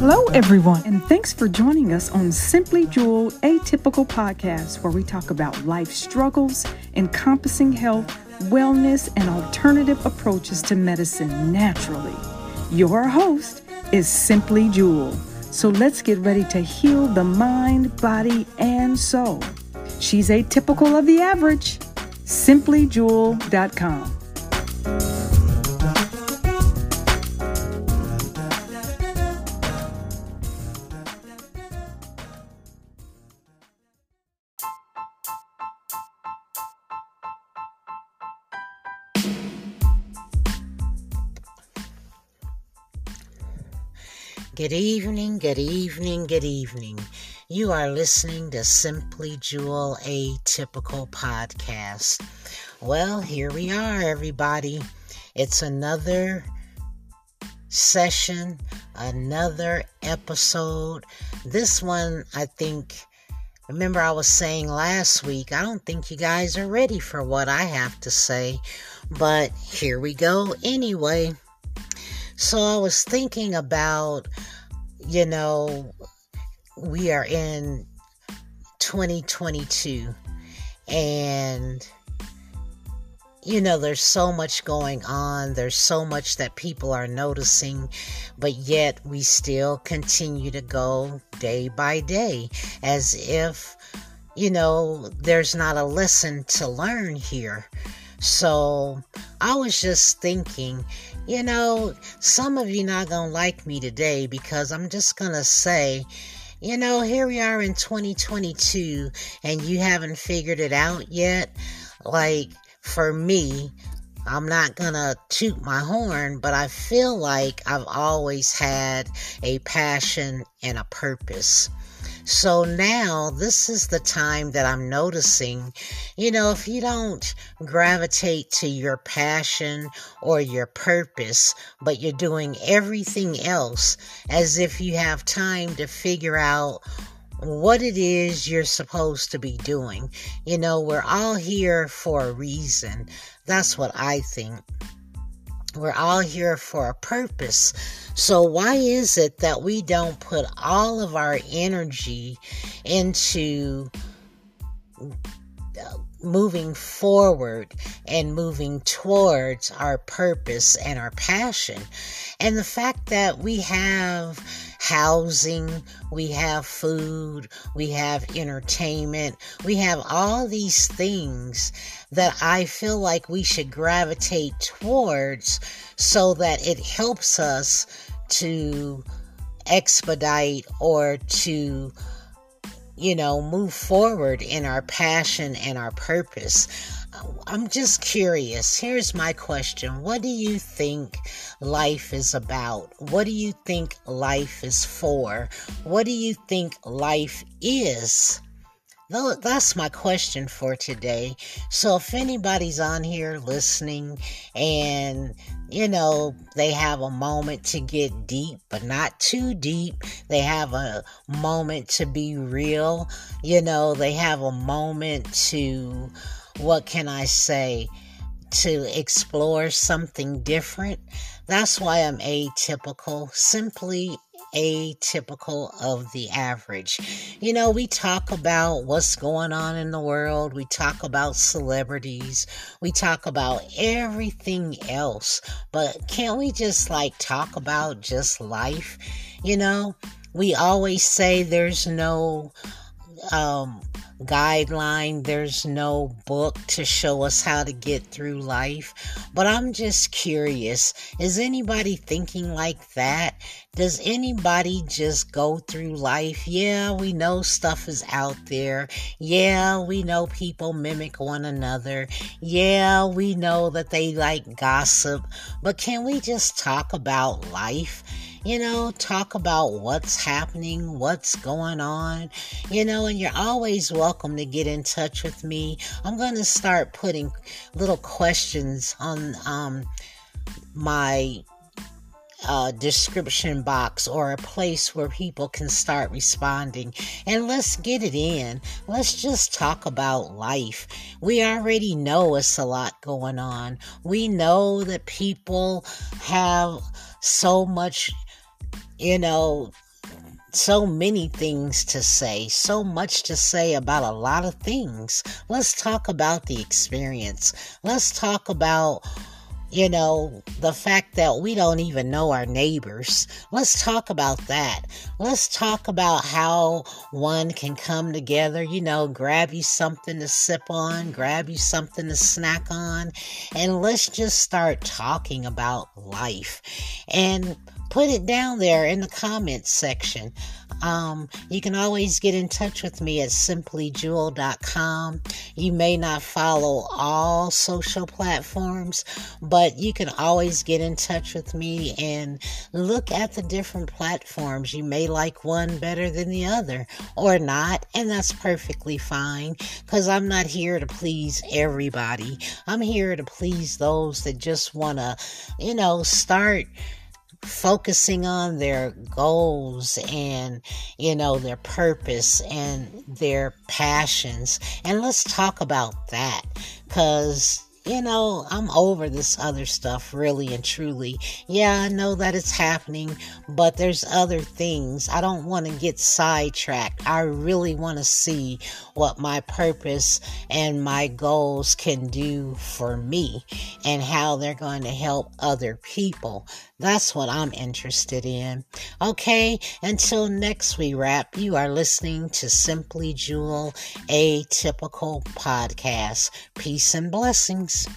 Hello, everyone, and thanks for joining us on Simply Jewel Atypical Podcast, where we talk about life struggles, encompassing health, wellness, and alternative approaches to medicine naturally. Your host is Simply Jewel. So let's get ready to heal the mind, body, and soul. She's atypical of the average. SimplyJewel.com. Good evening, good evening, good evening. You are listening to Simply Jewel Atypical Podcast. Well, here we are, everybody. It's another session, another episode. This one, I think, remember I was saying last week, I don't think you guys are ready for what I have to say, but here we go anyway. So I was thinking about, you know, we are in 2022 and you know, there's so much going on. There's so much that people are noticing, but yet we still continue to go day by day as if, you know, there's not a lesson to learn here. So I was just thinking, you know, some of you not gonna like me today because I'm just gonna say, you know, here we are in 2022 and you haven't figured it out yet. Like, for me, I'm not gonna toot my horn, but I feel like I've always had a passion and a purpose. So now this is the time that I'm noticing, you know, if you don't gravitate to your passion or your purpose, but you're doing everything else as if you have time to figure out what it is you're supposed to be doing. You know, we're all here for a reason. That's what I think. We're all here for a purpose. So, why is it that we don't put all of our energy into moving forward and moving towards our purpose and our passion? And the fact that we have housing, we have food, we have entertainment, we have all these things that I feel like we should gravitate towards so that it helps us to expedite or to you know, move forward in our passion and our purpose. I'm just curious. Here's my question What do you think life is about? What do you think life is for? What do you think life is? That's my question for today. So, if anybody's on here listening and, you know, they have a moment to get deep, but not too deep, they have a moment to be real, you know, they have a moment to, what can I say, to explore something different. That's why I'm atypical. Simply atypical of the average. You know, we talk about what's going on in the world, we talk about celebrities, we talk about everything else, but can't we just like talk about just life? You know, we always say there's no um guideline, there's no book to show us how to get through life. But I'm just curious is anybody thinking like that? Does anybody just go through life? Yeah, we know stuff is out there. Yeah, we know people mimic one another. Yeah, we know that they like gossip. But can we just talk about life? You know, talk about what's happening, what's going on, you know, and you're always welcome to get in touch with me. I'm going to start putting little questions on um, my uh, description box or a place where people can start responding. And let's get it in. Let's just talk about life. We already know it's a lot going on. We know that people have so much, you know, so many things to say, so much to say about a lot of things. Let's talk about the experience. Let's talk about, you know, the fact that we don't even know our neighbors. Let's talk about that. Let's talk about how one can come together, you know, grab you something to sip on, grab you something to snack on, and let's just start talking about life. And put it down there in the comments section. Um, you can always get in touch with me at simplyjewel.com. You may not follow all social platforms, but you can always get in touch with me and look at the different platforms. You may like one better than the other or not, and that's perfectly fine because I'm not here to please everybody. I'm here to please those that just want to, you know, start focusing on their goals and you know their purpose and their passions and let's talk about that because you know, I'm over this other stuff really and truly. Yeah, I know that it's happening, but there's other things. I don't want to get sidetracked. I really want to see what my purpose and my goals can do for me and how they're going to help other people. That's what I'm interested in. Okay, until next we wrap, you are listening to Simply Jewel, Atypical podcast. Peace and blessings.